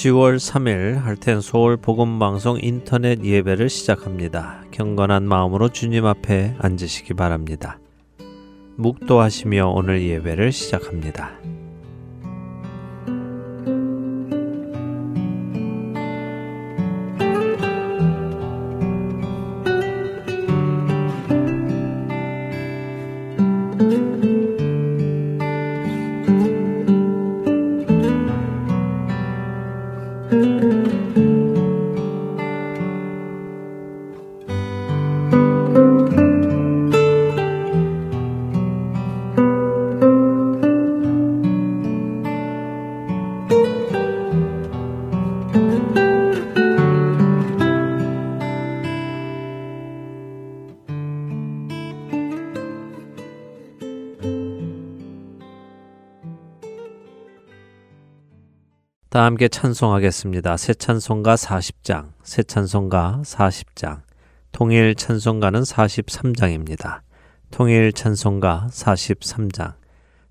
10월 3일 할텐 서울 복음 방송 인터넷 예배를 시작합니다. 경건한 마음으로 주님 앞에 앉으시기 바랍니다. 묵도하시며 오늘 예배를 시작합니다. 다 함께 찬송하겠습니다. 새 찬송가 40장, 새 찬송가 40장, 통일 찬송가는 43장입니다. 통일 찬송가 43장,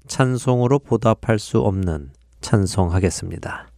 찬송으로 보답할 수 없는 찬송하겠습니다.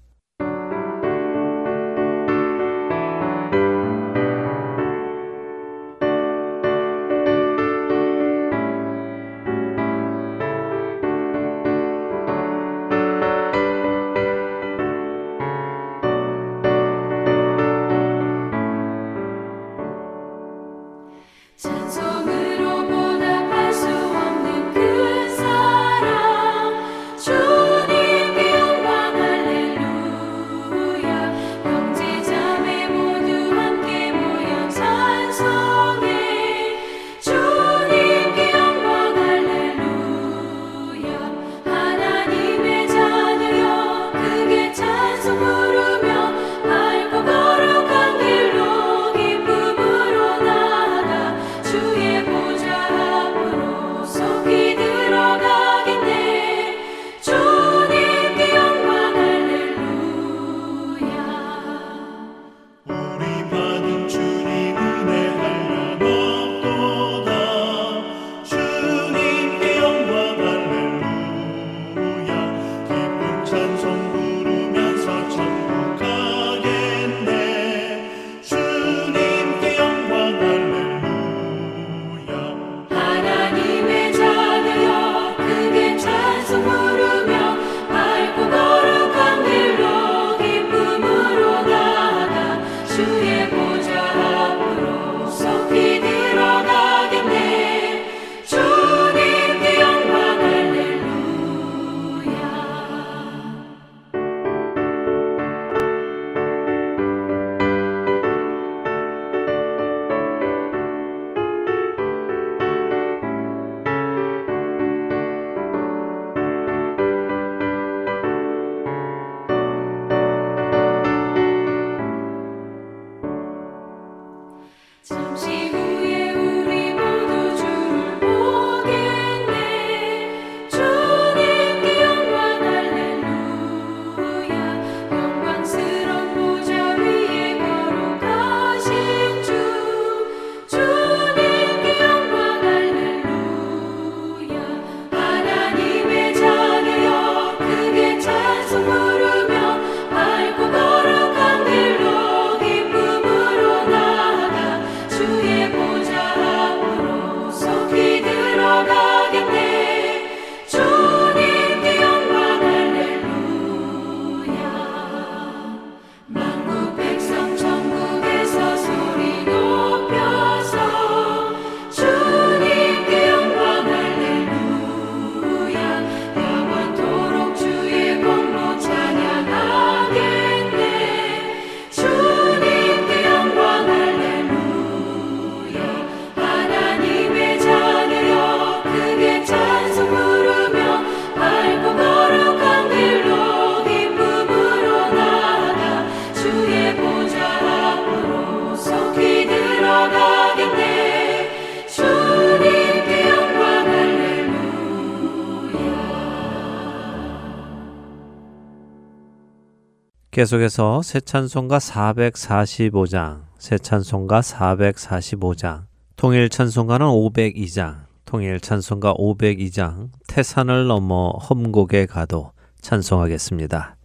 계속해서 새 찬송가 445장, 새 찬송가 445장, 통일 찬송가는 502장, 통일 찬송가 502장, 태산을 넘어 험곡에 가도 찬송하겠습니다.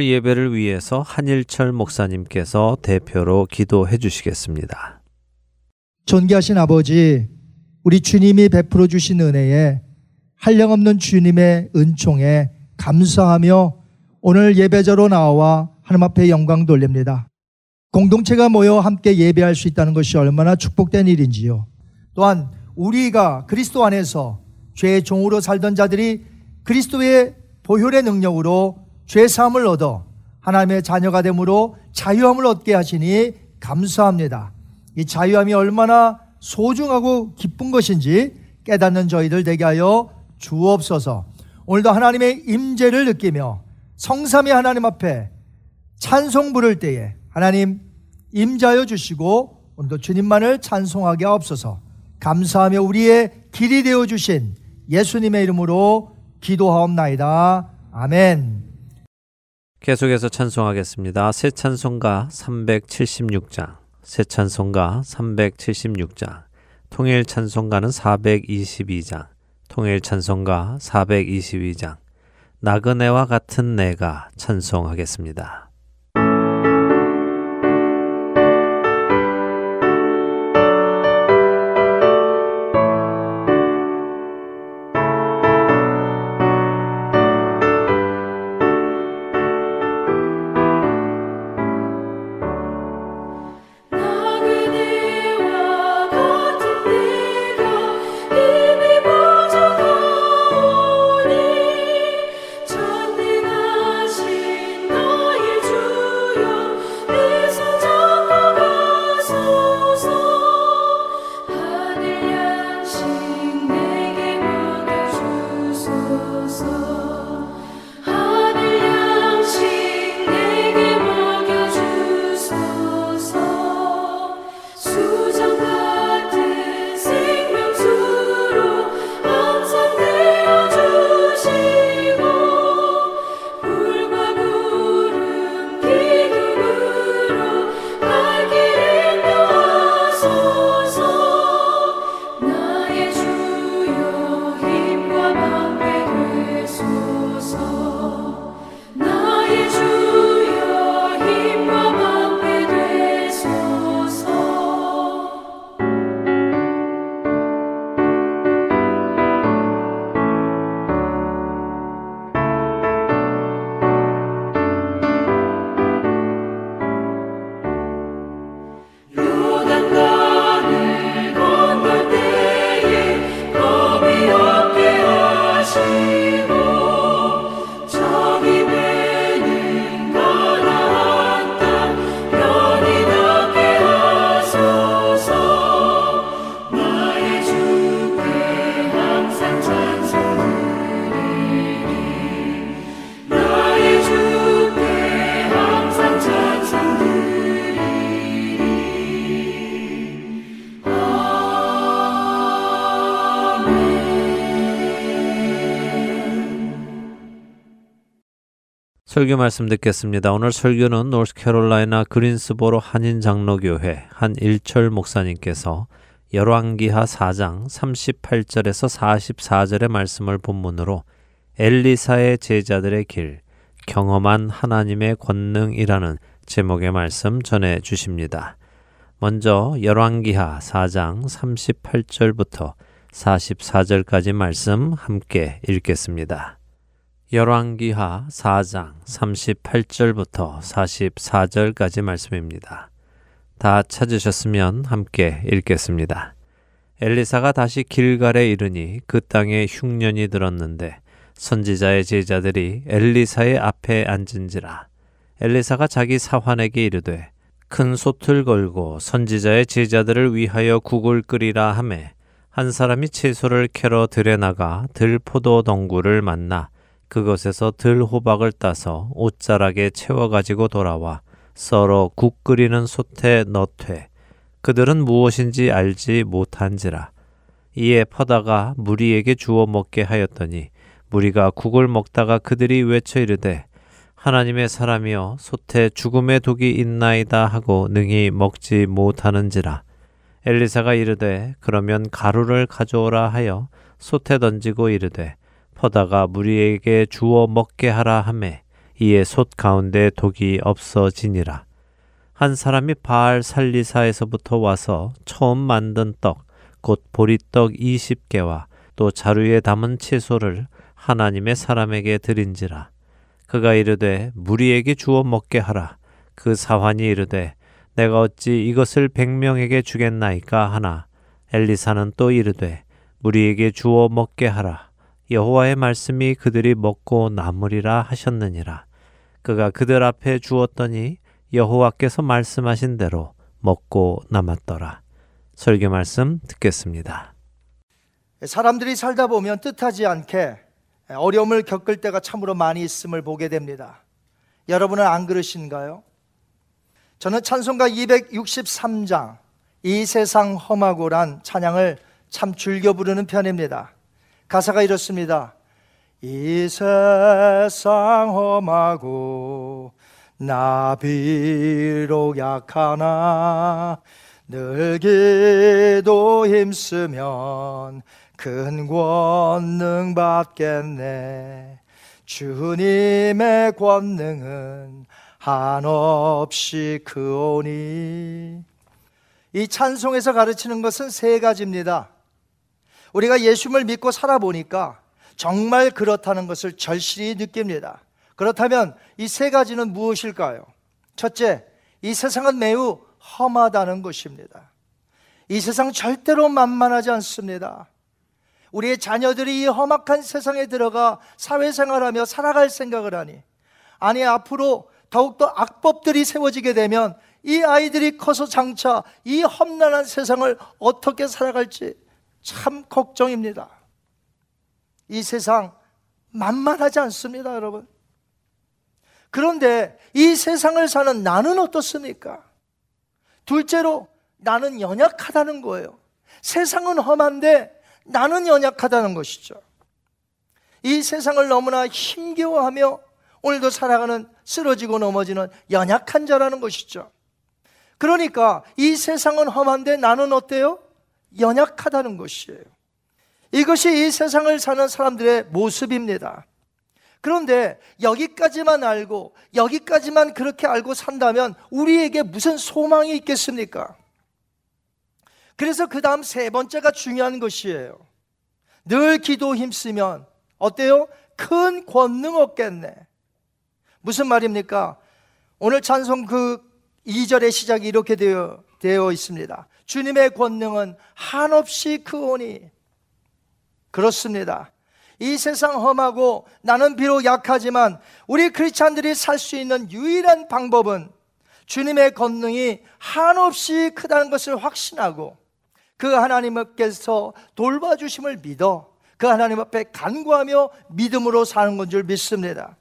오늘 예배를 위해서 한일철 목사님께서 대표로 기도해 주시겠습니다. 존귀하신 아버지, 우리 주님이 베풀어 주신 은혜에 한량없는 주님의 은총에 감사하며 오늘 예배자로 나와 하나님 앞에 영광 돌립니다. 공동체가 모여 함께 예배할 수 있다는 것이 얼마나 축복된 일인지요. 또한 우리가 그리스도 안에서 죄의 종으로 살던 자들이 그리스도의 보혈의 능력으로 죄 사함을 얻어 하나님의 자녀가 되므로 자유함을 얻게 하시니 감사합니다. 이 자유함이 얼마나 소중하고 기쁜 것인지 깨닫는 저희들 되게 하여 주옵소서. 오늘도 하나님의 임재를 느끼며 성삼위 하나님 앞에 찬송 부를 때에 하나님 임자여 주시고 오늘도 주님만을 찬송하게 하옵소서. 감사하며 우리의 길이 되어 주신 예수님의 이름으로 기도하옵나이다. 아멘. 계속해서 찬송하겠습니다. 새 찬송가 376장, 새 찬송가 376장, 통일 찬송가는 422장, 통일 찬송가 422장, 나그네와 같은 내가 찬송하겠습니다. 설교 말씀 듣겠습니다. 오늘 설교는 노스캐롤라이나 그린스보로 한인 장로교회 한일철 목사님께서 열왕기하 4장 38절에서 44절의 말씀을 본문으로 엘리사의 제자들의 길, 경험한 하나님의 권능이라는 제목의 말씀 전해 주십니다. 먼저 열왕기하 4장 38절부터 44절까지 말씀 함께 읽겠습니다. 열왕기하 4장 38절부터 44절까지 말씀입니다. 다 찾으셨으면 함께 읽겠습니다. 엘리사가 다시 길갈에 이르니 그 땅에 흉년이 들었는데 선지자의 제자들이 엘리사의 앞에 앉은지라 엘리사가 자기 사환에게 이르되 큰 솥을 걸고 선지자의 제자들을 위하여 국을 끓이라 하매 한 사람이 채소를 캐러 들에 나가 들포도 덩굴을 만나 그것에서 들 호박을 따서 옷자락에 채워 가지고 돌아와 썰어 국 끓이는 솥에 넣되 그들은 무엇인지 알지 못한지라. 이에 퍼다가 무리에게 주어 먹게 하였더니 무리가 국을 먹다가 그들이 외쳐 이르되 하나님의 사람이여 솥에 죽음의 독이 있나이다 하고 능히 먹지 못하는지라. 엘리사가 이르되 그러면 가루를 가져오라 하여 솥에 던지고 이르되 퍼다가 무리에게 주어 먹게 하라 하매 이에 솥 가운데 독이 없어지니라. 한 사람이 바알 살리사에서부터 와서 처음 만든 떡, 곧 보리떡 20개와 또 자루에 담은 채소를 하나님의 사람에게 드린지라. 그가 이르되 무리에게 주어 먹게 하라. 그 사환이 이르되 내가 어찌 이것을 백명에게 주겠나이까 하나 엘리사는 또 이르되 무리에게 주어 먹게 하라. 여호와의 말씀이 그들이 먹고 남으리라 하셨느니라. 그가 그들 앞에 주었더니 여호와께서 말씀하신 대로 먹고 남았더라. 설교 말씀 듣겠습니다. 사람들이 살다 보면 뜻하지 않게 어려움을 겪을 때가 참으로 많이 있음을 보게 됩니다. 여러분은 안 그러신가요? 저는 찬송가 263장 이 세상 험하고란 찬양을 참 즐겨 부르는 편입니다. 가사가 이렇습니다. 이 세상 험하고 나 비록 약하나 늘 기도 힘쓰면 큰 권능 받겠네. 주님의 권능은 한없이 크오니. 이 찬송에서 가르치는 것은 세 가지입니다 우리가 예수님을 믿고 살아보니까 정말 그렇다는 것을 절실히 느낍니다 그렇다면 이 세 가지는 무엇일까요? 첫째, 이 세상은 매우 험하다는 것입니다. 이 세상 절대로 만만하지 않습니다. 우리의 자녀들이 이 험악한 세상에 들어가 사회생활하며 살아갈 생각을 하니, 아니, 앞으로 더욱더 악법들이 세워지게 되면 이 아이들이 커서 장차 이 험난한 세상을 어떻게 살아갈지 참 걱정입니다. 이 세상 만만하지 않습니다, 여러분. 그런데 이 세상을 사는 나는 어떻습니까? 둘째로 나는 연약하다는 거예요. 세상은 험한데 나는 연약하다는 것이죠. 이 세상을 너무나 힘겨워하며 오늘도 살아가는 쓰러지고 넘어지는 연약한 자라는 것이죠. 그러니까 이 세상은 험한데 나는 어때요? 연약하다는 것이에요. 이것이 이 세상을 사는 사람들의 모습입니다. 그런데 여기까지만 알고 여기까지만 그렇게 알고 산다면 우리에게 무슨 소망이 있겠습니까? 그래서 그 다음 세 번째가 중요한 것이에요. 늘 기도 힘쓰면 어때요? 큰 권능 얻겠네. 무슨 말입니까? 오늘 찬송 그 2절의 시작이 이렇게 되어, 되어 있습니다. 주님의 권능은 한없이 크오니. 그렇습니다. 이 세상 험하고 나는 비록 약하지만 우리 크리스찬들이 살 수 있는 유일한 방법은 주님의 권능이 한없이 크다는 것을 확신하고 그 하나님께서 돌봐주심을 믿어 그 하나님 앞에 간구하며 믿음으로 사는 건 줄 믿습니다.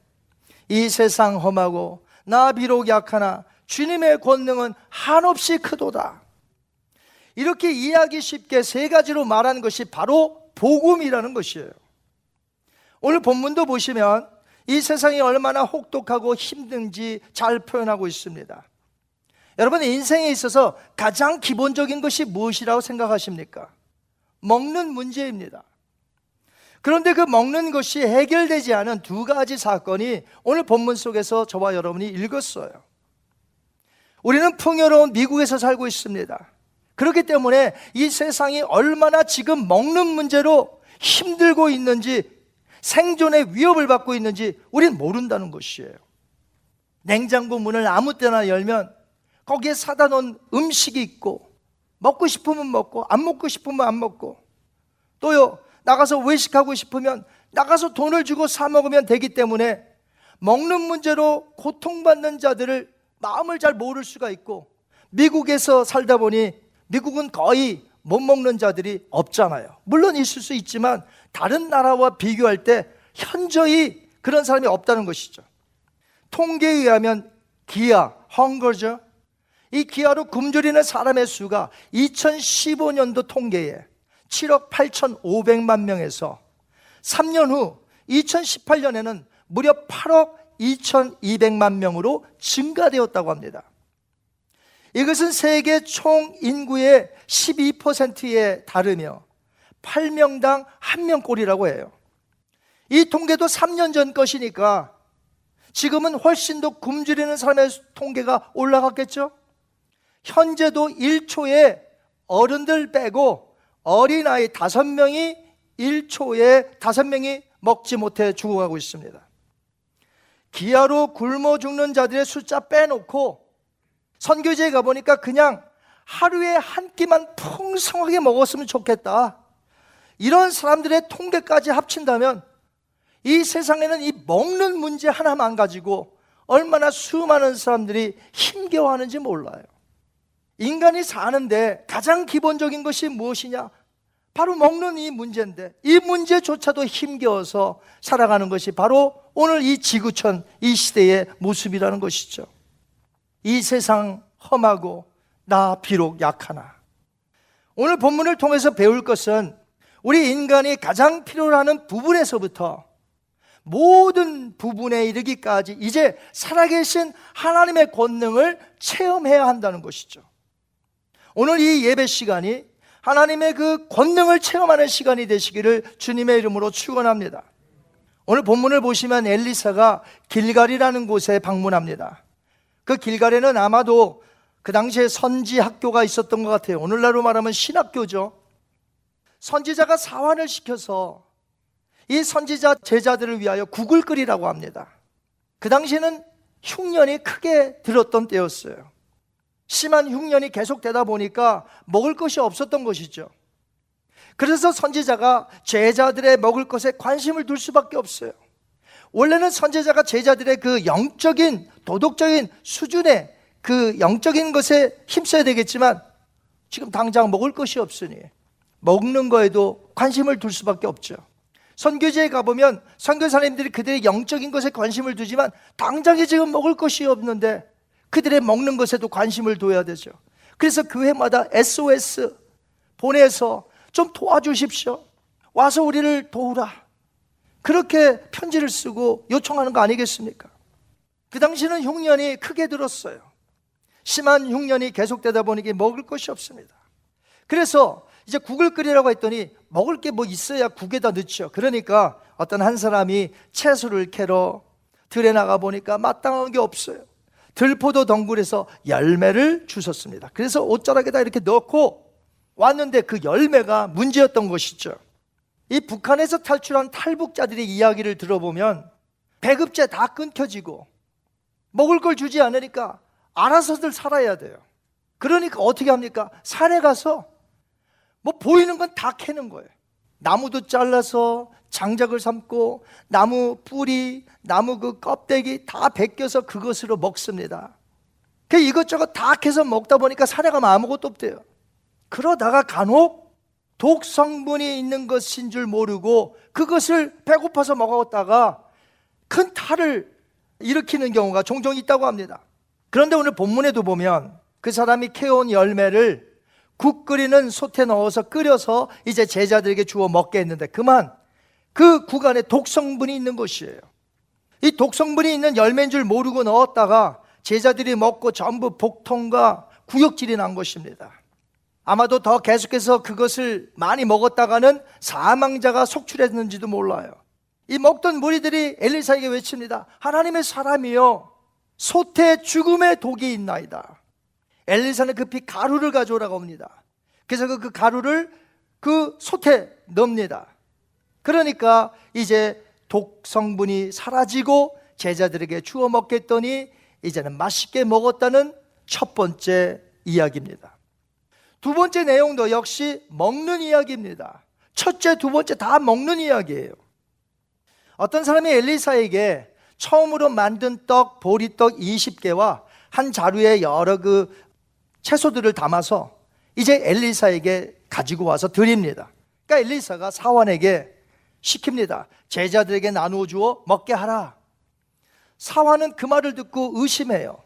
이 세상 험하고 나 비록 약하나 주님의 권능은 한없이 크도다. 이렇게 이해하기 쉽게 세 가지로 말하는 것이 바로 복음이라는 것이에요. 오늘 본문도 보시면 이 세상이 얼마나 혹독하고 힘든지 잘 표현하고 있습니다. 여러분 인생에 있어서 가장 기본적인 것이 무엇이라고 생각하십니까? 먹는 문제입니다. 그런데 그 먹는 것이 해결되지 않은 두 가지 사건이 오늘 본문 속에서 저와 여러분이 읽었어요. 우리는 풍요로운 미국에서 살고 있습니다. 그렇기 때문에 이 세상이 얼마나 지금 먹는 문제로 힘들고 있는지 생존의 위협을 받고 있는지 우리는 모른다는 것이에요. 냉장고 문을 아무 때나 열면 거기에 사다 놓은 음식이 있고 먹고 싶으면 먹고 안 먹고 싶으면 안 먹고 또요 나가서 외식하고 싶으면 나가서 돈을 주고 사 먹으면 되기 때문에 먹는 문제로 고통받는 자들을 마음을 잘 모를 수가 있고 미국에서 살다 보니 미국은 거의 못 먹는 자들이 없잖아요. 물론 있을 수 있지만 다른 나라와 비교할 때 현저히 그런 사람이 없다는 것이죠. 통계에 의하면 기아, 헝거죠. 이 기아로 굶주리는 사람의 수가 2015년도 통계에 7억 8,500만 명에서 3년 후 2018년에는 무려 8억 2,200만 명으로 증가되었다고 합니다. 이것은 세계 총 인구의 12%에 다르며 8명당 1명 꼴이라고 해요. 이 통계도 3년 전 것이니까 지금은 훨씬 더 굶주리는 사람의 통계가 올라갔겠죠? 현재도 1초에 어른들 빼고 어린아이 5명이 1초에 5명이 먹지 못해 죽어가고 있습니다. 기아로 굶어 죽는 자들의 숫자 빼놓고 선교지에 가보니까 그냥 하루에 한 끼만 풍성하게 먹었으면 좋겠다. 이런 사람들의 통계까지 합친다면 이 세상에는 이 먹는 문제 하나만 가지고 얼마나 수많은 사람들이 힘겨워하는지 몰라요. 인간이 사는데 가장 기본적인 것이 무엇이냐? 바로 먹는 이 문제인데 이 문제조차도 힘겨워서 살아가는 것이 바로 오늘 이 지구촌 이 시대의 모습이라는 것이죠. 이 세상 험하고 나 비록 약하나. 오늘 본문을 통해서 배울 것은 우리 인간이 가장 필요로 하는 부분에서부터 모든 부분에 이르기까지 이제 살아계신 하나님의 권능을 체험해야 한다는 것이죠. 오늘 이 예배 시간이 하나님의 그 권능을 체험하는 시간이 되시기를 주님의 이름으로 축원합니다. 오늘 본문을 보시면 엘리사가 길갈이라는 곳에 방문합니다. 그 길갈에는 아마도 그 당시에 선지 학교가 있었던 것 같아요. 오늘날로 말하면 신학교죠. 선지자가 사환을 시켜서 이 선지자 제자들을 위하여 국을 끓이라고 합니다. 그 당시에는 흉년이 크게 들었던 때였어요. 심한 흉년이 계속되다 보니까 먹을 것이 없었던 것이죠. 그래서 선지자가 제자들의 먹을 것에 관심을 둘 수밖에 없어요. 원래는 선지자가 제자들의 그 영적인 도덕적인 수준의 그 영적인 것에 힘써야 되겠지만 지금 당장 먹을 것이 없으니 먹는 거에도 관심을 둘 수밖에 없죠. 선교지에 가보면 선교사님들이 그들의 영적인 것에 관심을 두지만 당장에 지금 먹을 것이 없는데 그들의 먹는 것에도 관심을 둬야 되죠. 그래서 교회마다 SOS 보내서 좀 도와주십시오. 와서 우리를 도우라. 그렇게 편지를 쓰고 요청하는 거 아니겠습니까? 그 당시는 흉년이 크게 들었어요. 심한 흉년이 계속되다 보니 먹을 것이 없습니다. 그래서 이제 국을 끓이라고 했더니 먹을 게 뭐 있어야 국에다 넣죠. 그러니까 어떤 한 사람이 채소를 캐러 들에 나가 보니까 마땅한 게 없어요. 들포도 덩굴에서 열매를 주셨습니다. 그래서 옷자락에다 이렇게 넣고 왔는데 그 열매가 문제였던 것이죠. 이 북한에서 탈출한 탈북자들의 이야기를 들어보면 배급제 다 끊겨지고 먹을 걸 주지 않으니까 알아서들 살아야 돼요. 그러니까 어떻게 합니까? 산에 가서 뭐 보이는 건 다 캐는 거예요. 나무도 잘라서 장작을 삼고 나무 뿌리, 나무 그 껍데기 다 벗겨서 그것으로 먹습니다. 그 이것저것 다 캐서 먹다 보니까 산에 가면 아무것도 없대요. 그러다가 간혹 독 성분이 있는 것인 줄 모르고 그것을 배고파서 먹었다가 큰 탈을 일으키는 경우가 종종 있다고 합니다. 그런데 오늘 본문에도 보면 그 사람이 캐온 열매를 국 끓이는 솥에 넣어서 끓여서 이제 제자들에게 주어 먹게 했는데 그만 그 구간에 독성분이 있는 것이에요. 이 독성분이 있는 열매인 줄 모르고 넣었다가 제자들이 먹고 전부 복통과 구역질이 난 것입니다. 아마도 더 계속해서 그것을 많이 먹었다가는 사망자가 속출했는지도 몰라요. 이 먹던 무리들이 엘리사에게 외칩니다. 하나님의 사람이요. 소태 죽음의 독이 있나이다. 엘리사는 급히 가루를 가져오라고 합니다. 그래서 그, 그 가루를 그 솥에 넣습니다. 그러니까 이제 독 성분이 사라지고 제자들에게 주워 먹겠더니 이제는 맛있게 먹었다는 첫 번째 이야기입니다. 두 번째 내용도 역시 먹는 이야기입니다. 첫째, 두 번째 다 먹는 이야기예요. 어떤 사람이 엘리사에게 처음으로 만든 떡, 보리떡 20개와 한 자루에 여러 그 채소들을 담아서 이제 엘리사에게 가지고 와서 드립니다. 그러니까 엘리사가 사원에게 시킵니다. 제자들에게 나누어 주어 먹게 하라. 사화는 그 말을 듣고 의심해요.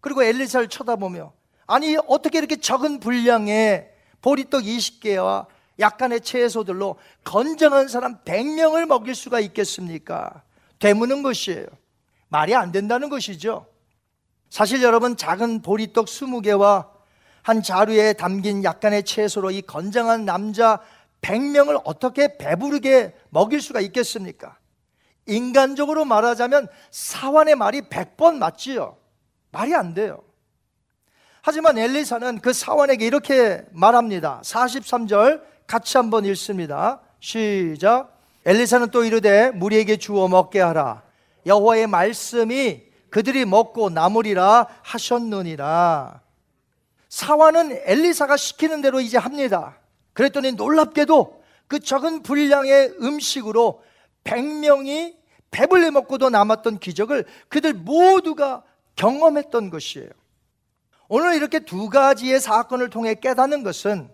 그리고 엘리사를 쳐다보며 아니 어떻게 이렇게 적은 분량의 보리떡 20개와 약간의 채소들로 건정한 사람 100명을 먹일 수가 있겠습니까? 되무는 것이에요. 말이 안 된다는 것이죠. 사실 여러분 작은 보리떡 20개와 한 자루에 담긴 약간의 채소로 이 건장한 남자 100명을 어떻게 배부르게 먹일 수가 있겠습니까? 인간적으로 말하자면 사환의 말이 100번 맞지요. 말이 안 돼요. 하지만 엘리사는 그 사환에게 이렇게 말합니다. 43절 같이 한번 읽습니다. 시작. 엘리사는 또 이르되 무리에게 주어 먹게 하라. 여호와의 말씀이 그들이 먹고 남으리라 하셨느니라. 사환은 엘리사가 시키는 대로 이제 합니다. 그랬더니 놀랍게도 그 적은 분량의 음식으로 100명이 배불리 먹고도 남았던 기적을 그들 모두가 경험했던 것이에요. 오늘 이렇게 두 가지의 사건을 통해 깨닫는 것은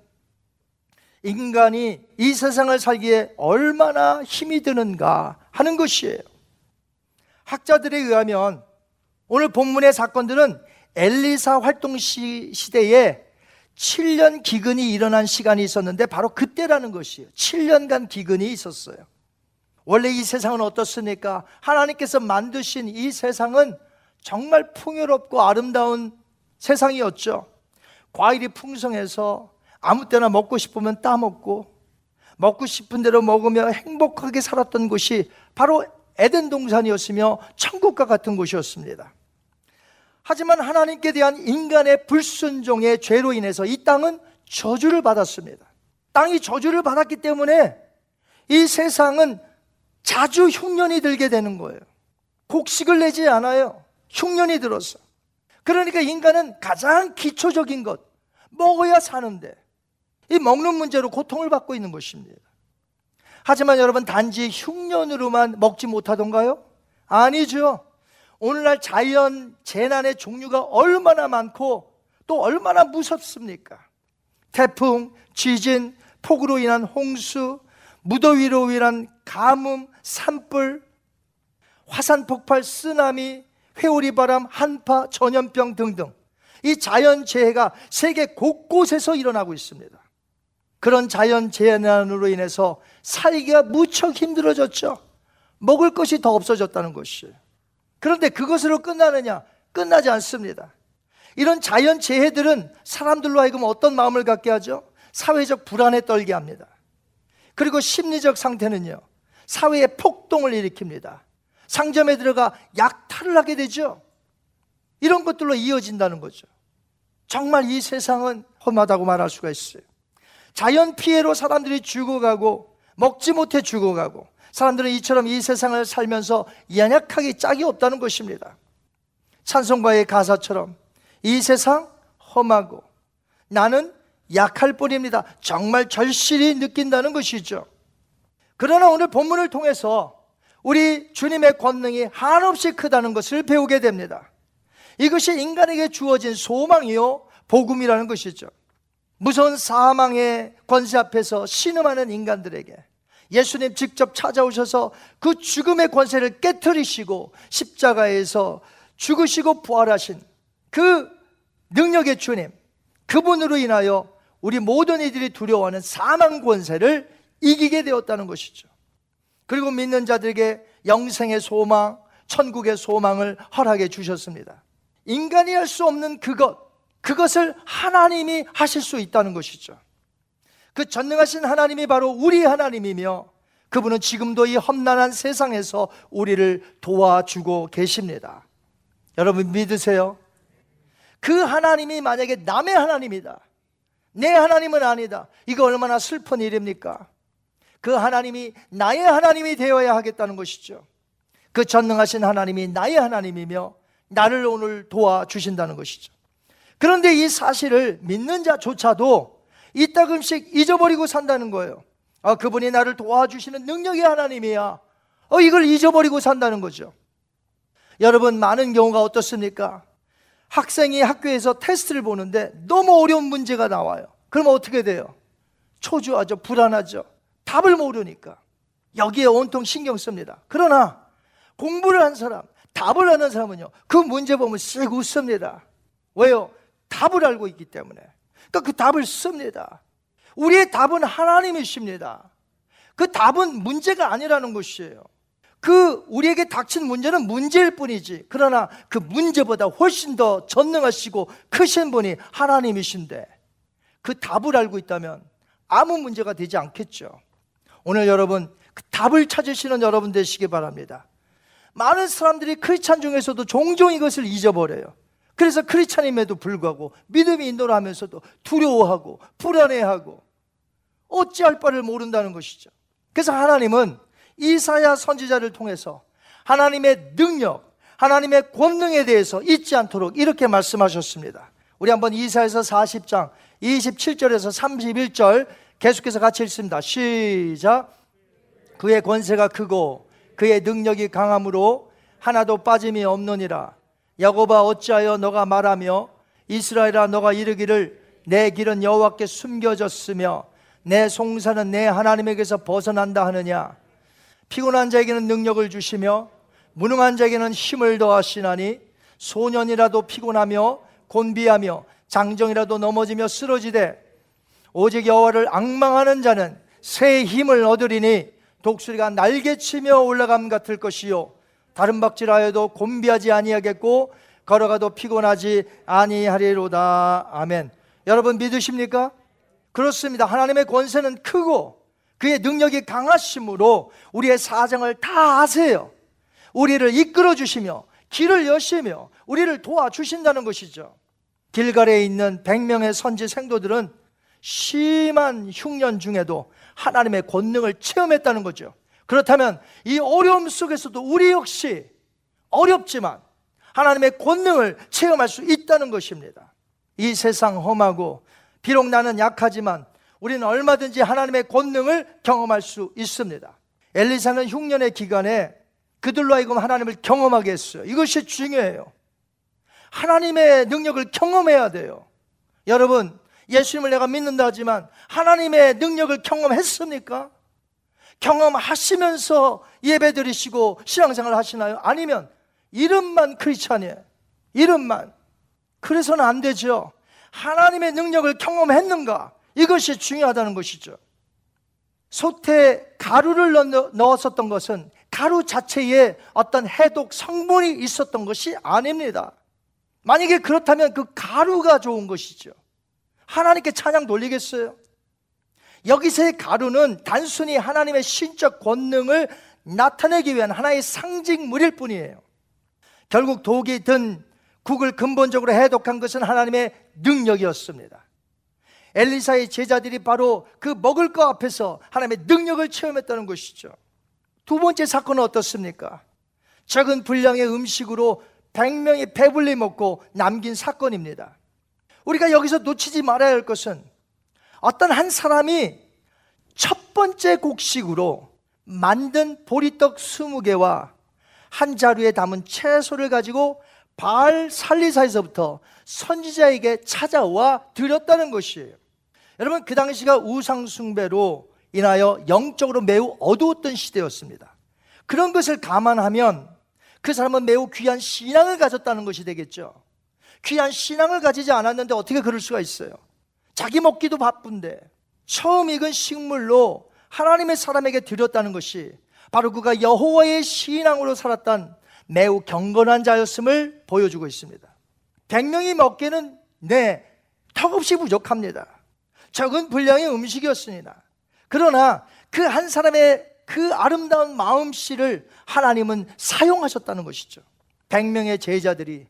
인간이 이 세상을 살기에 얼마나 힘이 드는가 하는 것이에요. 학자들에 의하면 오늘 본문의 사건들은 엘리사 활동 시, 시대에 7년 기근이 일어난 시간이 있었는데 바로 그때라는 것이에요. 7년간 기근이 있었어요. 원래 이 세상은 어떻습니까? 하나님께서 만드신 이 세상은 정말 풍요롭고 아름다운 세상이었죠. 과일이 풍성해서 아무 때나 먹고 싶으면 따먹고 먹고 싶은 대로 먹으며 행복하게 살았던 곳이 바로 에덴 동산이었으며 천국과 같은 곳이었습니다. 하지만 하나님께 대한 인간의 불순종의 죄로 인해서 이 땅은 저주를 받았습니다. 땅이 저주를 받았기 때문에 이 세상은 자주 흉년이 들게 되는 거예요. 곡식을 내지 않아요. 흉년이 들어서. 그러니까 인간은 가장 기초적인 것, 먹어야 사는데, 이 먹는 문제로 고통을 받고 있는 것입니다. 하지만 여러분, 단지 흉년으로만 먹지 못하던가요? 아니죠. 오늘날 자연 재난의 종류가 얼마나 많고 또 얼마나 무섭습니까? 태풍, 지진, 폭우로 인한 홍수, 무더위로 인한 가뭄, 산불, 화산 폭발, 쓰나미, 회오리 바람, 한파, 전염병 등등 이 자연 재해가 세계 곳곳에서 일어나고 있습니다. 그런 자연 재난으로 인해서 살기가 무척 힘들어졌죠. 먹을 것이 더 없어졌다는 것이에요. 그런데 그것으로 끝나느냐? 끝나지 않습니다. 이런 자연 재해들은 사람들로 하여금 어떤 마음을 갖게 하죠? 사회적 불안에 떨게 합니다. 그리고 심리적 상태는요, 사회의 폭동을 일으킵니다. 상점에 들어가 약탈을 하게 되죠. 이런 것들로 이어진다는 거죠. 정말 이 세상은 험하다고 말할 수가 있어요. 자연 피해로 사람들이 죽어가고, 먹지 못해 죽어가고, 사람들은 이처럼 이 세상을 살면서 연약하게 짝이 없다는 것입니다. 찬송가의 가사처럼 이 세상 험하고 나는 약할 뿐입니다. 정말 절실히 느낀다는 것이죠. 그러나 오늘 본문을 통해서 우리 주님의 권능이 한없이 크다는 것을 배우게 됩니다. 이것이 인간에게 주어진 소망이요, 복음이라는 것이죠. 무서운 사망의 권세 앞에서 신음하는 인간들에게 예수님 직접 찾아오셔서 그 죽음의 권세를 깨뜨리시고 십자가에서 죽으시고 부활하신 그 능력의 주님, 그분으로 인하여 우리 모든 이들이 두려워하는 사망 권세를 이기게 되었다는 것이죠. 그리고 믿는 자들에게 영생의 소망, 천국의 소망을 허락해 주셨습니다. 인간이 할 수 없는 그것, 그것을 하나님이 하실 수 있다는 것이죠. 그 전능하신 하나님이 바로 우리 하나님이며 그분은 지금도 이 험난한 세상에서 우리를 도와주고 계십니다. 여러분 믿으세요? 그 하나님이 만약에 남의 하나님이다. 내 하나님은 아니다. 이거 얼마나 슬픈 일입니까? 그 하나님이 나의 하나님이 되어야 하겠다는 것이죠. 그 전능하신 하나님이 나의 하나님이며 나를 오늘 도와주신다는 것이죠. 그런데 이 사실을 믿는 자조차도 이따금씩 잊어버리고 산다는 거예요. 아, 그분이 나를 도와주시는 능력의 하나님이야. 어, 이걸 잊어버리고 산다는 거죠. 여러분, 많은 경우가 어떻습니까? 학생이 학교에서 테스트를 보는데 너무 어려운 문제가 나와요. 그럼 어떻게 돼요? 초조하죠. 불안하죠. 답을 모르니까. 여기에 온통 신경 씁니다. 그러나 공부를 한 사람, 답을 하는 사람은요, 그 문제 보면 씩 웃습니다. 왜요? 답을 알고 있기 때문에. 그러니까 그 답을 씁니다. 우리의 답은 하나님이십니다. 그 답은 문제가 아니라는 것이에요. 그 우리에게 닥친 문제는 문제일 뿐이지. 그러나 그 문제보다 훨씬 더 전능하시고 크신 분이 하나님이신데 그 답을 알고 있다면 아무 문제가 되지 않겠죠. 오늘 여러분 그 답을 찾으시는 여러분 되시기 바랍니다. 많은 사람들이 크리스찬 중에서도 종종 이것을 잊어버려요. 그래서 크리스찬임에도 불구하고 믿음이 인도를 하면서도 두려워하고 불안해하고 어찌할 바를 모른다는 것이죠. 그래서 하나님은 이사야 선지자를 통해서 하나님의 능력, 하나님의 권능에 대해서 잊지 않도록 이렇게 말씀하셨습니다. 우리 한번 이사에서 40장 27절에서 31절 계속해서 같이 읽습니다. 시작. 그의 권세가 크고 그의 능력이 강함으로 하나도 빠짐이 없느니라. 야고바 어찌하여 너가 말하며 이스라엘아 너가 이르기를 내 길은 여호와께 숨겨졌으며 내 송사는 내 하나님에게서 벗어난다 하느냐 피곤한 자에게는 능력을 주시며 무능한 자에게는 힘을 더하시나니 소년이라도 피곤하며 곤비하며 장정이라도 넘어지며 쓰러지되 오직 여호와를 악망하는 자는 새 힘을 얻으리니 독수리가 날개치며 올라감 같을 것이요. 다른 박질하여도 곤비하지 아니하겠고 걸어가도 피곤하지 아니하리로다. 아멘. 여러분 믿으십니까? 그렇습니다. 하나님의 권세는 크고 그의 능력이 강하심으로 우리의 사정을 다 아세요. 우리를 이끌어 주시며 길을 여시며 우리를 도와주신다는 것이죠. 길가에 있는 100명의 선지 생도들은 심한 흉년 중에도 하나님의 권능을 체험했다는 거죠. 그렇다면 이 어려움 속에서도 우리 역시 어렵지만 하나님의 권능을 체험할 수 있다는 것입니다. 이 세상 험하고 비록 나는 약하지만 우리는 얼마든지 하나님의 권능을 경험할 수 있습니다. 엘리사는 흉년의 기간에 그들로 하여금 하나님을 경험하게 했어요. 이것이 중요해요. 하나님의 능력을 경험해야 돼요. 여러분, 예수님을 내가 믿는다 하지만 하나님의 능력을 경험했습니까? 경험하시면서 예배 드리시고 신앙생활 하시나요? 아니면 이름만 크리스찬이에요. 이름만. 그래서는 안 되죠. 하나님의 능력을 경험했는가? 이것이 중요하다는 것이죠. 솥에 가루를 넣었었던 것은 가루 자체에 어떤 해독 성분이 있었던 것이 아닙니다. 만약에 그렇다면 그 가루가 좋은 것이죠. 하나님께 찬양 돌리겠어요? 여기서의 가루는 단순히 하나님의 신적 권능을 나타내기 위한 하나의 상징물일 뿐이에요. 결국 독이 든 국을 근본적으로 해독한 것은 하나님의 능력이었습니다. 엘리사의 제자들이 바로 그 먹을 것 앞에서 하나님의 능력을 체험했다는 것이죠. 두 번째 사건은 어떻습니까? 적은 분량의 음식으로 100명이 배불리 먹고 남긴 사건입니다. 우리가 여기서 놓치지 말아야 할 것은 어떤 한 사람이 첫 번째 곡식으로 만든 보리떡 20개와 한 자루에 담은 채소를 가지고 바알 살리사에서부터 선지자에게 찾아와 드렸다는 것이에요. 여러분 그 당시가 우상 숭배로 인하여 영적으로 매우 어두웠던 시대였습니다. 그런 것을 감안하면 그 사람은 매우 귀한 신앙을 가졌다는 것이 되겠죠. 귀한 신앙을 가지지 않았는데 어떻게 그럴 수가 있어요? 자기 먹기도 바쁜데 처음 익은 식물로 하나님의 사람에게 드렸다는 것이 바로 그가 여호와의 신앙으로 살았던 매우 경건한 자였음을 보여주고 있습니다. 100명이 먹기는 네, 턱없이 부족합니다. 적은 분량의 음식이었습니다. 그러나 그 한 사람의 그 아름다운 마음씨를 하나님은 사용하셨다는 것이죠. 100명의 제자들이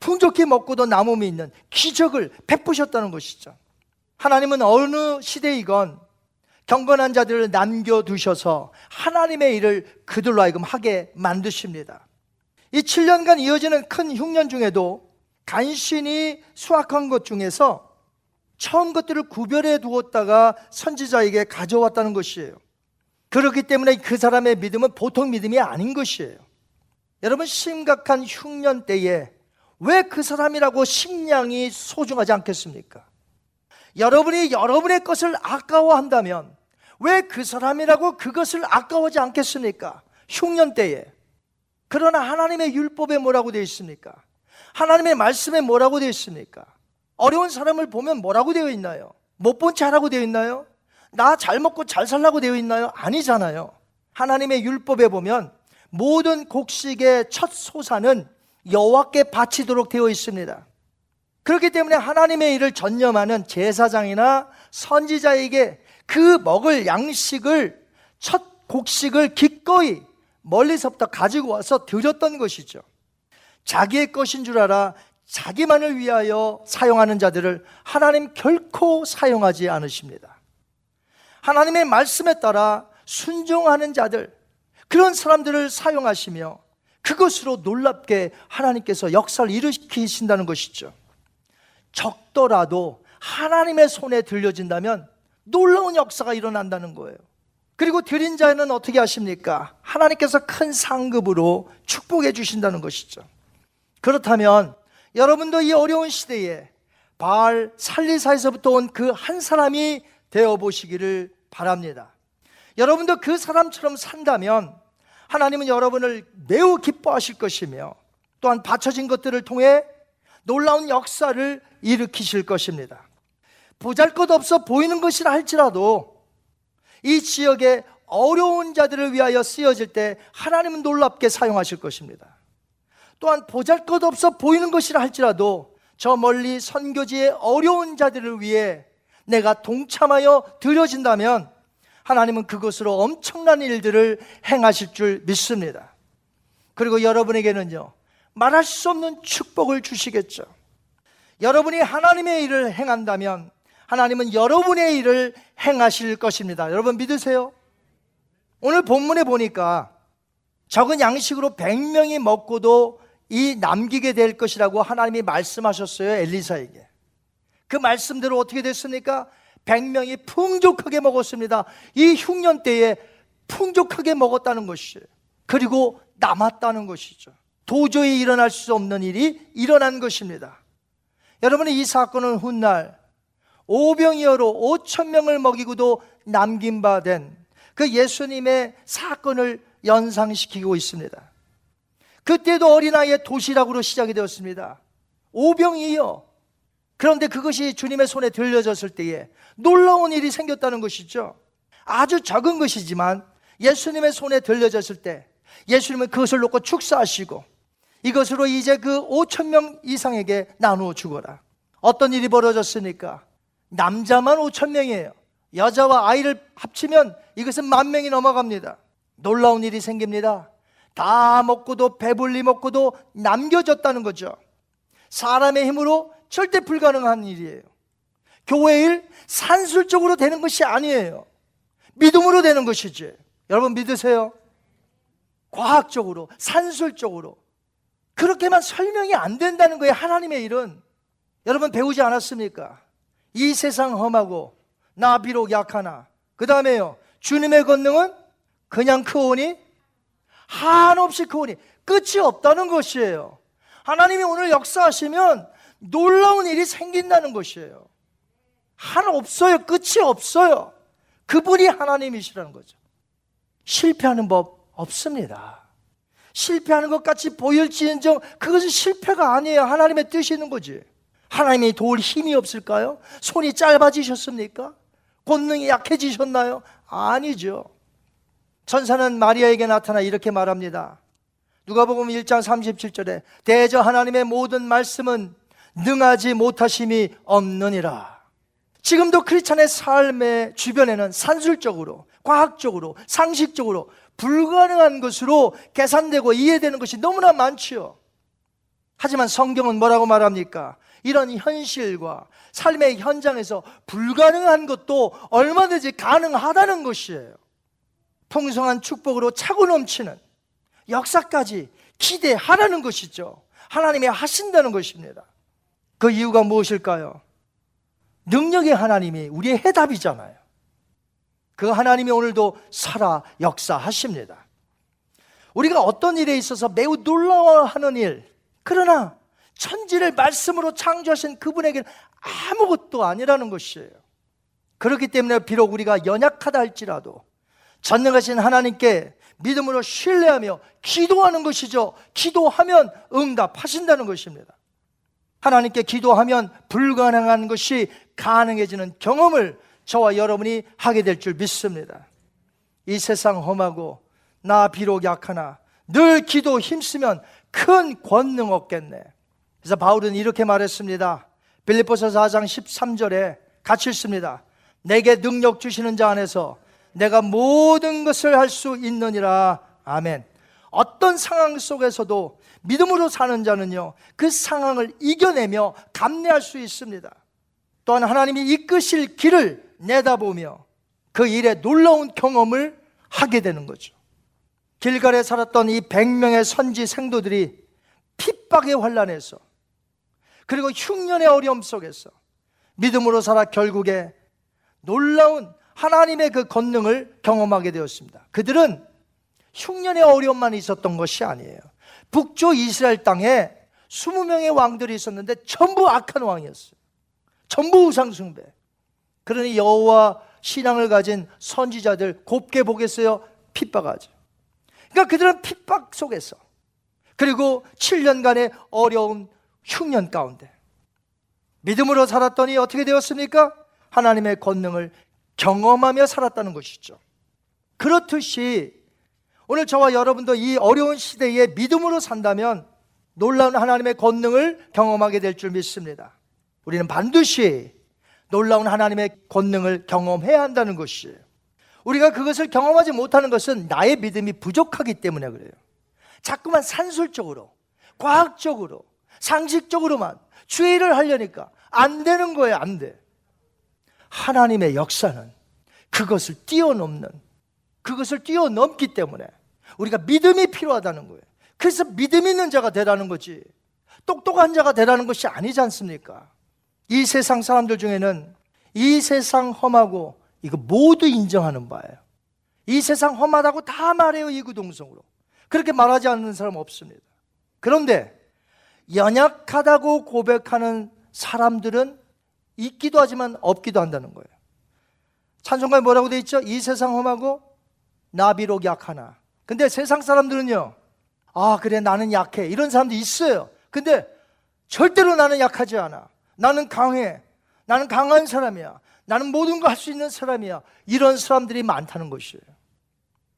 풍족히 먹고도 남음이 있는 기적을 베푸셨다는 것이죠. 하나님은 어느 시대이건 경건한 자들을 남겨두셔서 하나님의 일을 그들로 하여금 하게 만드십니다. 이 7년간 이어지는 큰 흉년 중에도 간신히 수확한 것 중에서 처음 것들을 구별해 두었다가 선지자에게 가져왔다는 것이에요. 그렇기 때문에 그 사람의 믿음은 보통 믿음이 아닌 것이에요. 여러분, 심각한 흉년 때에 왜 그 사람이라고 식량이 소중하지 않겠습니까? 여러분이 여러분의 것을 아까워한다면 왜 그 사람이라고 그것을 아까워하지 않겠습니까? 흉년 때에. 그러나 하나님의 율법에 뭐라고 되어 있습니까? 하나님의 말씀에 뭐라고 되어 있습니까? 어려운 사람을 보면 뭐라고 되어 있나요? 못 본 채 하라고 되어 있나요? 나 잘 먹고 잘 살라고 되어 있나요? 아니잖아요. 하나님의 율법에 보면 모든 곡식의 첫 소사는 여호와께 바치도록 되어 있습니다. 그렇기 때문에 하나님의 일을 전념하는 제사장이나 선지자에게 그 먹을 양식을 첫 곡식을 기꺼이 멀리서부터 가지고 와서 드렸던 것이죠. 자기의 것인 줄 알아 자기만을 위하여 사용하는 자들을 하나님 결코 사용하지 않으십니다. 하나님의 말씀에 따라 순종하는 자들, 그런 사람들을 사용하시며 그것으로 놀랍게 하나님께서 역사를 일으키신다는 것이죠. 적더라도 하나님의 손에 들려진다면 놀라운 역사가 일어난다는 거예요. 그리고 드린 자는 어떻게 하십니까? 하나님께서 큰 상급으로 축복해 주신다는 것이죠. 그렇다면 여러분도 이 어려운 시대에 바알 살리사에서부터 온 그 한 사람이 되어 보시기를 바랍니다. 여러분도 그 사람처럼 산다면 하나님은 여러분을 매우 기뻐하실 것이며 또한 바쳐진 것들을 통해 놀라운 역사를 일으키실 것입니다. 보잘 것 없어 보이는 것이라 할지라도 이 지역의 어려운 자들을 위하여 쓰여질 때 하나님은 놀랍게 사용하실 것입니다. 또한 보잘 것 없어 보이는 것이라 할지라도 저 멀리 선교지의 어려운 자들을 위해 내가 동참하여 드려진다면 하나님은 그것으로 엄청난 일들을 행하실 줄 믿습니다. 그리고 여러분에게는요, 말할 수 없는 축복을 주시겠죠. 여러분이 하나님의 일을 행한다면 하나님은 여러분의 일을 행하실 것입니다. 여러분 믿으세요? 오늘 본문에 보니까 적은 양식으로 100명이 먹고도 이 남기게 될 것이라고 하나님이 말씀하셨어요. 엘리사에게. 그 말씀대로 어떻게 됐습니까? 100명이 풍족하게 먹었습니다. 이 흉년 때에 풍족하게 먹었다는 것이에요. 그리고 남았다는 것이죠. 도저히 일어날 수 없는 일이 일어난 것입니다. 여러분, 이 사건은 훗날 오병이어로 5천 명을 먹이고도 남긴 바 된 그 예수님의 사건을 연상시키고 있습니다. 그때도 어린아이의 도시락으로 시작이 되었습니다. 오병이어. 그런데 그것이 주님의 손에 들려졌을 때에 놀라운 일이 생겼다는 것이죠. 아주 적은 것이지만 예수님의 손에 들려졌을 때 예수님은 그것을 놓고 축사하시고 이것으로 이제 그 5천 명 이상에게 나누어 주거라. 어떤 일이 벌어졌습니까? 남자만 5천 명이에요. 여자와 아이를 합치면 이것은 만 명이 넘어갑니다. 놀라운 일이 생깁니다. 다 먹고도 배불리 먹고도 남겨졌다는 거죠. 사람의 힘으로 절대 불가능한 일이에요. 교회 일 산술적으로 되는 것이 아니에요. 믿음으로 되는 것이지. 여러분 믿으세요? 과학적으로, 산술적으로. 그렇게만 설명이 안 된다는 거예요. 하나님의 일은. 여러분 배우지 않았습니까? 이 세상 험하고 나 비록 약하나. 그 다음에요. 주님의 권능은 그냥 크오니 한없이 크오니 끝이 없다는 것이에요. 하나님이 오늘 역사하시면 놀라운 일이 생긴다는 것이에요. 하나 없어요. 끝이 없어요. 그분이 하나님이시라는 거죠. 실패하는 법 없습니다. 실패하는 것 같이 보일지언정 그것은 실패가 아니에요. 하나님의 뜻이 있는 거지. 하나님이 도울 힘이 없을까요? 손이 짧아지셨습니까? 권능이 약해지셨나요? 아니죠. 천사는 마리아에게 나타나 이렇게 말합니다. 누가복음 1장 37절에 대저 하나님의 모든 말씀은 능하지 못하심이 없느니라. 지금도 크리스찬의 삶의 주변에는 산술적으로, 과학적으로, 상식적으로 불가능한 것으로 계산되고 이해되는 것이 너무나 많지요. 하지만 성경은 뭐라고 말합니까? 이런 현실과 삶의 현장에서 불가능한 것도 얼마든지 가능하다는 것이에요. 풍성한 축복으로 차고 넘치는 역사까지 기대하라는 것이죠. 하나님이 하신다는 것입니다. 그 이유가 무엇일까요? 능력의 하나님이 우리의 해답이잖아요. 그 하나님이 오늘도 살아 역사하십니다. 우리가 어떤 일에 있어서 매우 놀라워하는 일, 그러나 천지를 말씀으로 창조하신 그분에게는 아무것도 아니라는 것이에요. 그렇기 때문에 비록 우리가 연약하다 할지라도 전능하신 하나님께 믿음으로 신뢰하며 기도하는 것이죠. 기도하면 응답하신다는 것입니다. 하나님께 기도하면 불가능한 것이 가능해지는 경험을 저와 여러분이 하게 될 줄 믿습니다. 이 세상 험하고 나 비록 약하나 늘 기도 힘쓰면 큰 권능 얻겠네. 그래서 바울은 이렇게 말했습니다. 빌립보서 4장 13절에 같이 읽습니다. 내게 능력 주시는 자 안에서 내가 모든 것을 할 수 있느니라. 아멘. 어떤 상황 속에서도 믿음으로 사는 자는요, 그 상황을 이겨내며 감내할 수 있습니다. 또한 하나님이 이끄실 길을 내다보며 그 일에 놀라운 경험을 하게 되는 거죠. 길갈에 살았던 이 100명의 선지 생도들이 핍박의 환란에서 그리고 흉년의 어려움 속에서 믿음으로 살아 결국에 놀라운 하나님의 그 권능을 경험하게 되었습니다. 그들은 흉년의 어려움만 있었던 것이 아니에요. 북조 이스라엘 땅에 20명의 왕들이 있었는데 전부 악한 왕이었어요. 전부 우상숭배. 그러니 여호와 신앙을 가진 선지자들 곱게 보겠어요? 핍박하죠. 그러니까 그들은 핍박 속에서 그리고 7년간의 어려운 흉년 가운데 믿음으로 살았더니 어떻게 되었습니까? 하나님의 권능을 경험하며 살았다는 것이죠. 그렇듯이 오늘 저와 여러분도 이 어려운 시대에 믿음으로 산다면 놀라운 하나님의 권능을 경험하게 될 줄 믿습니다. 우리는 반드시 놀라운 하나님의 권능을 경험해야 한다는 것이에요. 우리가 그것을 경험하지 못하는 것은 나의 믿음이 부족하기 때문에 그래요. 자꾸만 산술적으로, 과학적으로, 상식적으로만 주의를 하려니까 안 되는 거예요, 안 돼. 하나님의 역사는 그것을 뛰어넘는, 그것을 뛰어넘기 때문에 우리가 믿음이 필요하다는 거예요. 그래서 믿음 있는 자가 되라는 거지. 똑똑한 자가 되라는 것이 아니지 않습니까? 이 세상 사람들 중에는 이 세상 험하고 이거 모두 인정하는 바예요. 이 세상 험하다고 다 말해요, 이구동성으로. 그렇게 말하지 않는 사람 없습니다. 그런데 연약하다고 고백하는 사람들은 있기도 하지만 없기도 한다는 거예요. 찬송가에 뭐라고 돼 있죠? 이 세상 험하고 나비록 약하나. 근데 세상 사람들은요, 아, 그래, 나는 약해. 이런 사람도 있어요. 근데 절대로 나는 약하지 않아. 나는 강해. 나는 강한 사람이야. 나는 모든 거할수 있는 사람이야. 이런 사람들이 많다는 것이에요.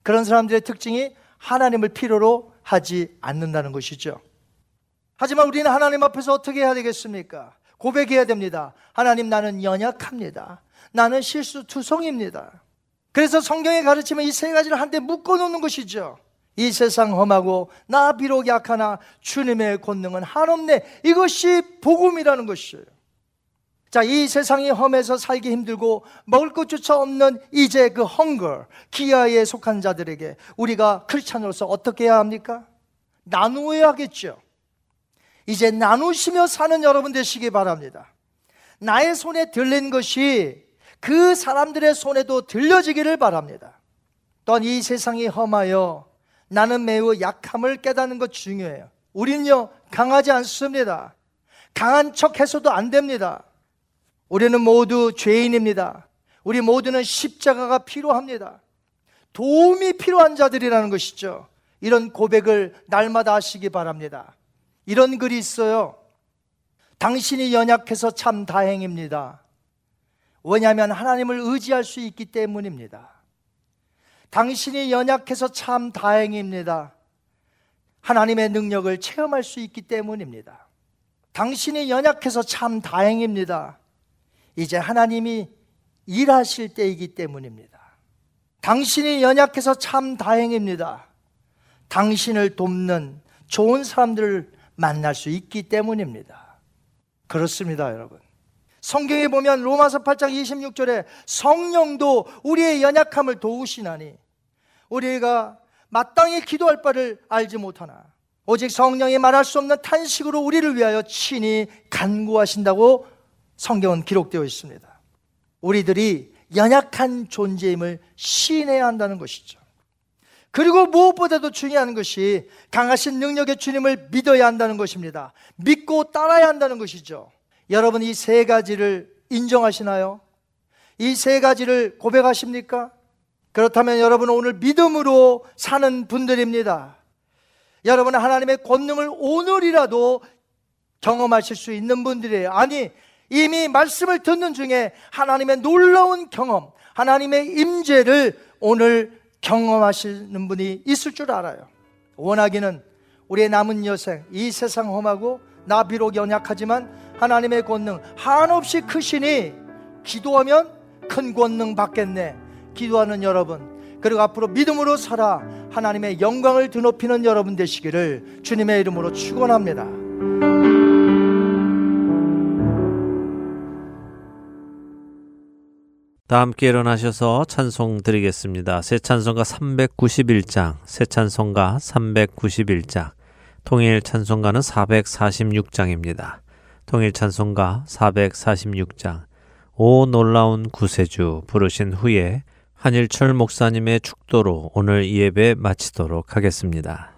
그런 사람들의 특징이 하나님을 필요로 하지 않는다는 것이죠. 하지만 우리는 하나님 앞에서 어떻게 해야 되겠습니까? 고백해야 됩니다. 하나님 나는 연약합니다. 나는 실수투성입니다. 그래서 성경에 가르치면 이세 가지를 한데 묶어 놓는 것이죠. 이 세상 험하고 나 비록 약하나 주님의 권능은 한없네. 이것이 복음이라는 것이에요. 자, 이 세상이 험해서 살기 힘들고 먹을 것조차 없는 이제 그 헝거, 기아에 속한 자들에게 우리가 크리스찬으로서 어떻게 해야 합니까? 나누어야 하겠죠. 이제 나누시며 사는 여러분 되시기 바랍니다. 나의 손에 들린 것이 그 사람들의 손에도 들려지기를 바랍니다. 또한 이 세상이 험하여 나는 매우 약함을 깨닫는 것 중요해요. 우리는요, 강하지 않습니다. 강한 척 해서도 안 됩니다. 우리는 모두 죄인입니다. 우리 모두는 십자가가 필요합니다. 도움이 필요한 자들이라는 것이죠. 이런 고백을 날마다 하시기 바랍니다. 이런 글이 있어요. 당신이 연약해서 참 다행입니다. 왜냐하면 하나님을 의지할 수 있기 때문입니다. 당신이 연약해서 참 다행입니다. 하나님의 능력을 체험할 수 있기 때문입니다. 당신이 연약해서 참 다행입니다. 이제 하나님이 일하실 때이기 때문입니다. 당신이 연약해서 참 다행입니다. 당신을 돕는 좋은 사람들을 만날 수 있기 때문입니다. 그렇습니다, 여러분. 성경에 보면 로마서 8장 26절에 성령도 우리의 연약함을 도우시나니 우리가 마땅히 기도할 바를 알지 못하나 오직 성령이 말할 수 없는 탄식으로 우리를 위하여 친히 간구하신다고 성경은 기록되어 있습니다. 우리들이 연약한 존재임을 시인해야 한다는 것이죠. 그리고 무엇보다도 중요한 것이 강하신 능력의 주님을 믿어야 한다는 것입니다. 믿고 따라야 한다는 것이죠. 여러분 이 세 가지를 인정하시나요? 이 세 가지를 고백하십니까? 그렇다면 여러분 오늘 믿음으로 사는 분들입니다. 여러분 하나님의 권능을 오늘이라도 경험하실 수 있는 분들이에요. 아니 이미 말씀을 듣는 중에 하나님의 놀라운 경험, 하나님의 임재를 오늘 경험하시는 분이 있을 줄 알아요. 원하기는 우리의 남은 여생, 이 세상 험하고 나 비록 연약하지만 하나님의 권능 한없이 크시니 기도하면 큰 권능 받겠네. 기도하는 여러분 그리고 앞으로 믿음으로 살아 하나님의 영광을 드높이는 여러분 되시기를 주님의 이름으로 축원합니다. 다 함께 일어나셔서 찬송 드리겠습니다. 새 찬송가 391장, 새 찬송가 391장, 통일 찬송가는 446장입니다. 통일 찬송가 446장, 오 놀라운 구세주 부르신 후에 한일철 목사님의 축도로 오늘 예배 마치도록 하겠습니다.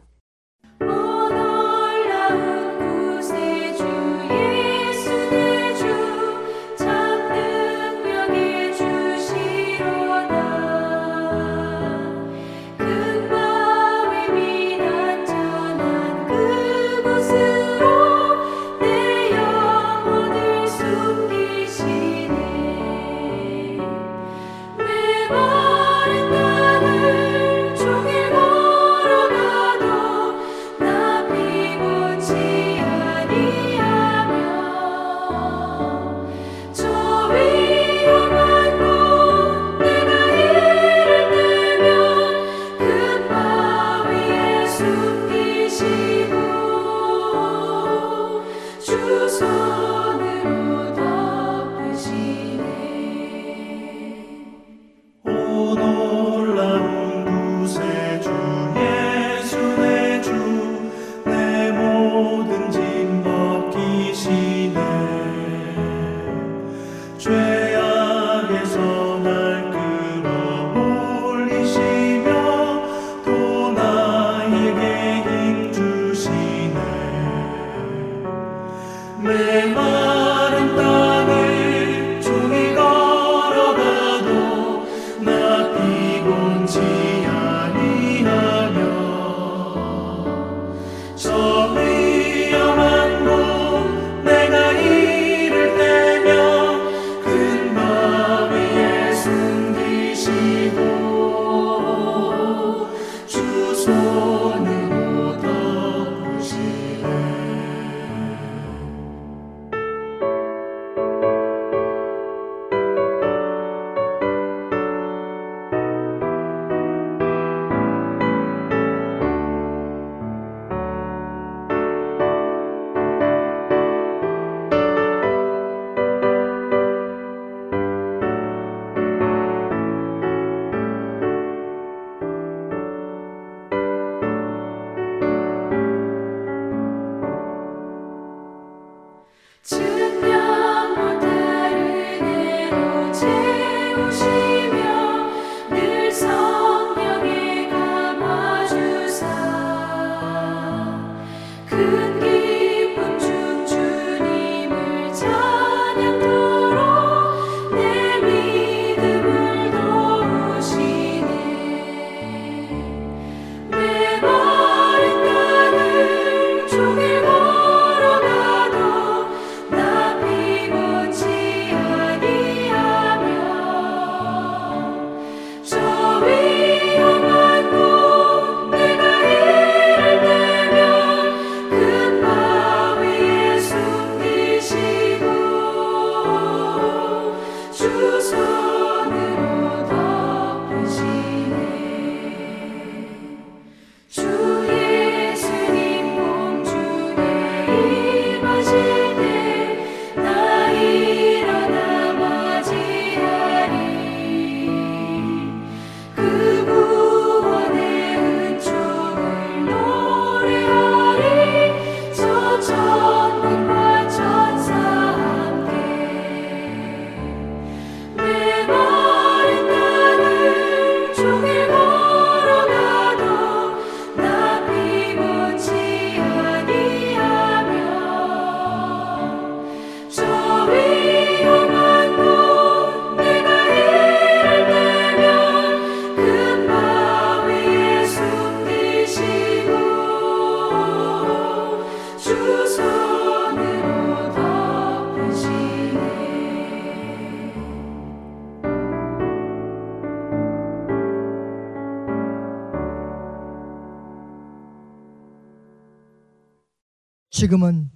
지금은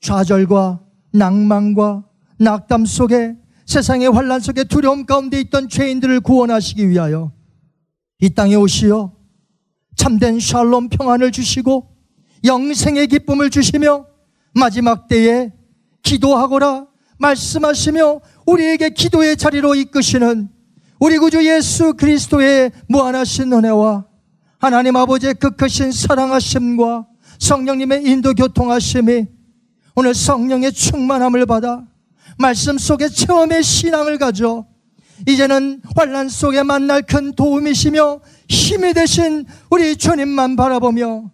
좌절과 낭만과 낙담 속에 세상의 환란 속에 두려움 가운데 있던 죄인들을 구원하시기 위하여 이 땅에 오시어 참된 샬롬 평안을 주시고 영생의 기쁨을 주시며 마지막 때에 기도하거라 말씀하시며 우리에게 기도의 자리로 이끄시는 우리 구주 예수 그리스도의 무한하신 은혜와 하나님 아버지의 그 크신 사랑하심과 성령님의 인도 교통하심이 오늘 성령의 충만함을 받아 말씀 속에 처음의 신앙을 가져 이제는 환란 속에 만날 큰 도움이시며 힘이 되신 우리 주님만 바라보며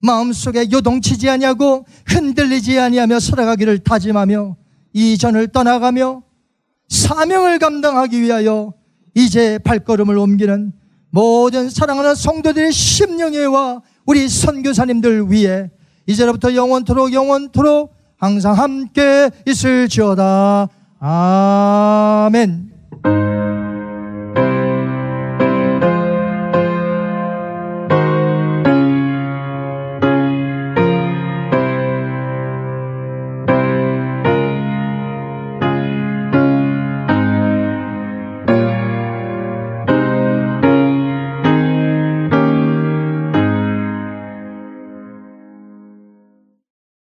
마음속에 요동치지 아니하고 흔들리지 아니하며 살아가기를 다짐하며 이전을 떠나가며 사명을 감당하기 위하여 이제 발걸음을 옮기는 모든 사랑하는 성도들의 심령회와 우리 선교사님들 위해 이제로부터 영원토록 영원토록 항상 함께 있을지어다. 아멘.